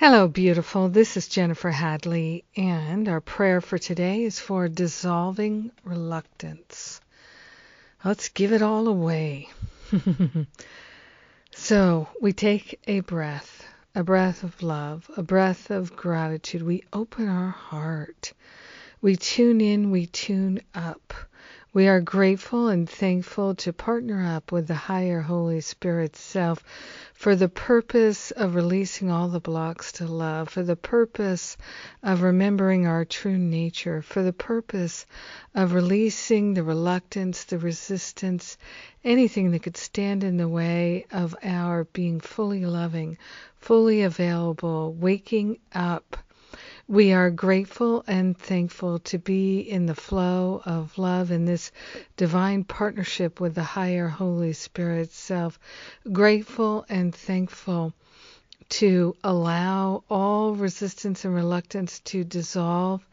Hello, beautiful. This is Jennifer Hadley, and our prayer for today is for dissolving reluctance. Let's give it all away. so, we take a breath, a breath of love, a breath of gratitude. We open our heart. We tune in, we tune up. We are grateful and thankful to partner up with the higher Holy Spirit self for the purpose of releasing all the blocks to love, for the purpose of remembering our true nature, for the purpose of releasing the reluctance, the resistance, anything that could stand in the way of our being fully loving, fully available, waking up we are grateful and thankful to be in the flow of love in this divine partnership with the higher Holy Spirit self. Grateful and thankful to allow all resistance and reluctance to dissolve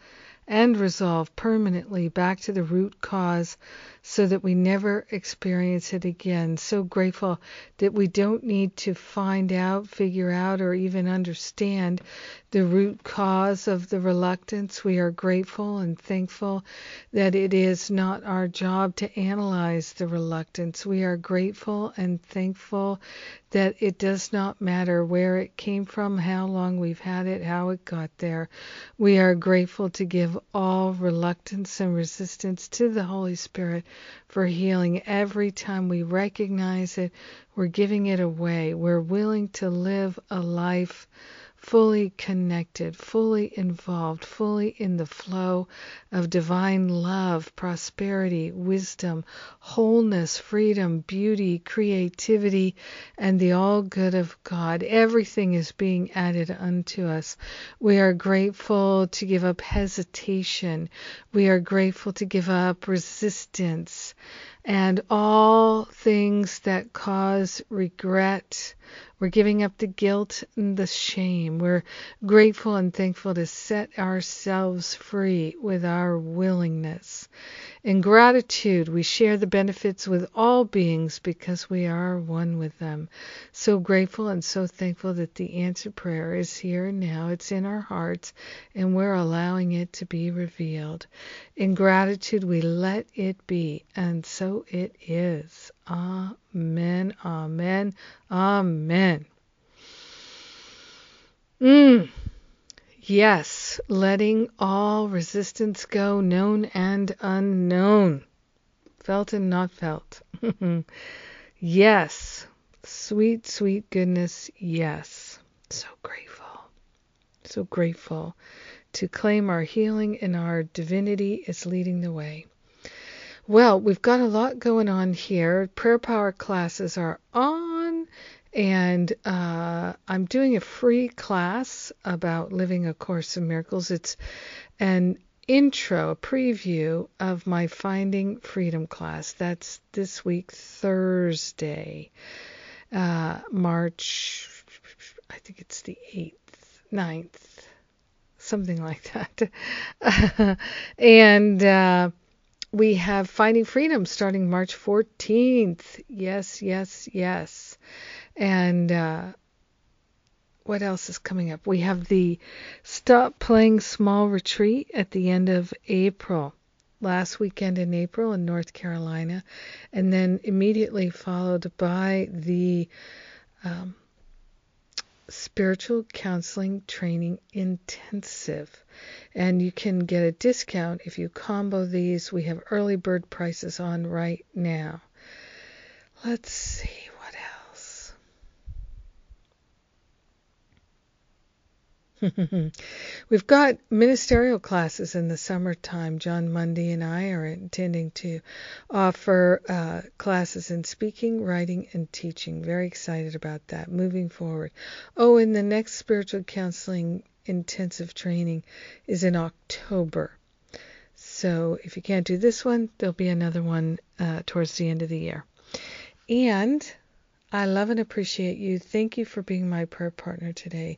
and resolve permanently back to the root cause so that we never experience it again. So grateful that we don't need to find out, figure out, or even understand the root cause of the reluctance. We are grateful and thankful that it is not our job to analyze the reluctance. We are grateful and thankful that it does not matter where it came from, how long we've had it, how it got there. We are grateful to give all reluctance and resistance to the Holy Spirit for healing. Every time we recognize it, we're giving it away. We're willing to live a life fully connected, fully involved, fully in the flow of divine love, prosperity, wisdom, wholeness, freedom, beauty, creativity, and the all good of God. Everything is being added unto us. We are grateful to give up hesitation. We are grateful to give up resistance and all things that cause regret. We're giving up the guilt and the shame. We're grateful and thankful to set ourselves free with our willingness. In gratitude, we share the benefits with all beings because we are one with them. So grateful and so thankful that the answer prayer is here and now. It's in our hearts, and we're allowing it to be revealed. In gratitude, we let it be, and so it is. Amen, amen, amen. Mm. Yes, letting all resistance go, known and unknown. Felt and not felt. yes, sweet, sweet goodness, yes. So grateful. So grateful to claim our healing and our divinity is leading the way. Well, we've got a lot going on here. Prayer Power classes are on and uh, I'm doing a free class about living a course of miracles. It's an intro, a preview of my Finding Freedom class. That's this week, Thursday, uh, March, I think it's the 8th, 9th, something like that. and uh, we have Finding Freedom starting March 14th. Yes, yes, yes. And uh, what else is coming up? We have the Stop Playing Small retreat at the end of April, last weekend in April in North Carolina, and then immediately followed by the um, Spiritual Counseling Training Intensive. And you can get a discount if you combo these. We have early bird prices on right now. Let's see. We've got ministerial classes in the summertime. Jon Mundy and I are intending to offer uh, classes in speaking, writing, and teaching. Very excited about that moving forward. Oh, and the next spiritual counseling intensive training is in October. So if you can't do this one, there'll be another one uh, towards the end of the year. And I love and appreciate you. Thank you for being my prayer partner today.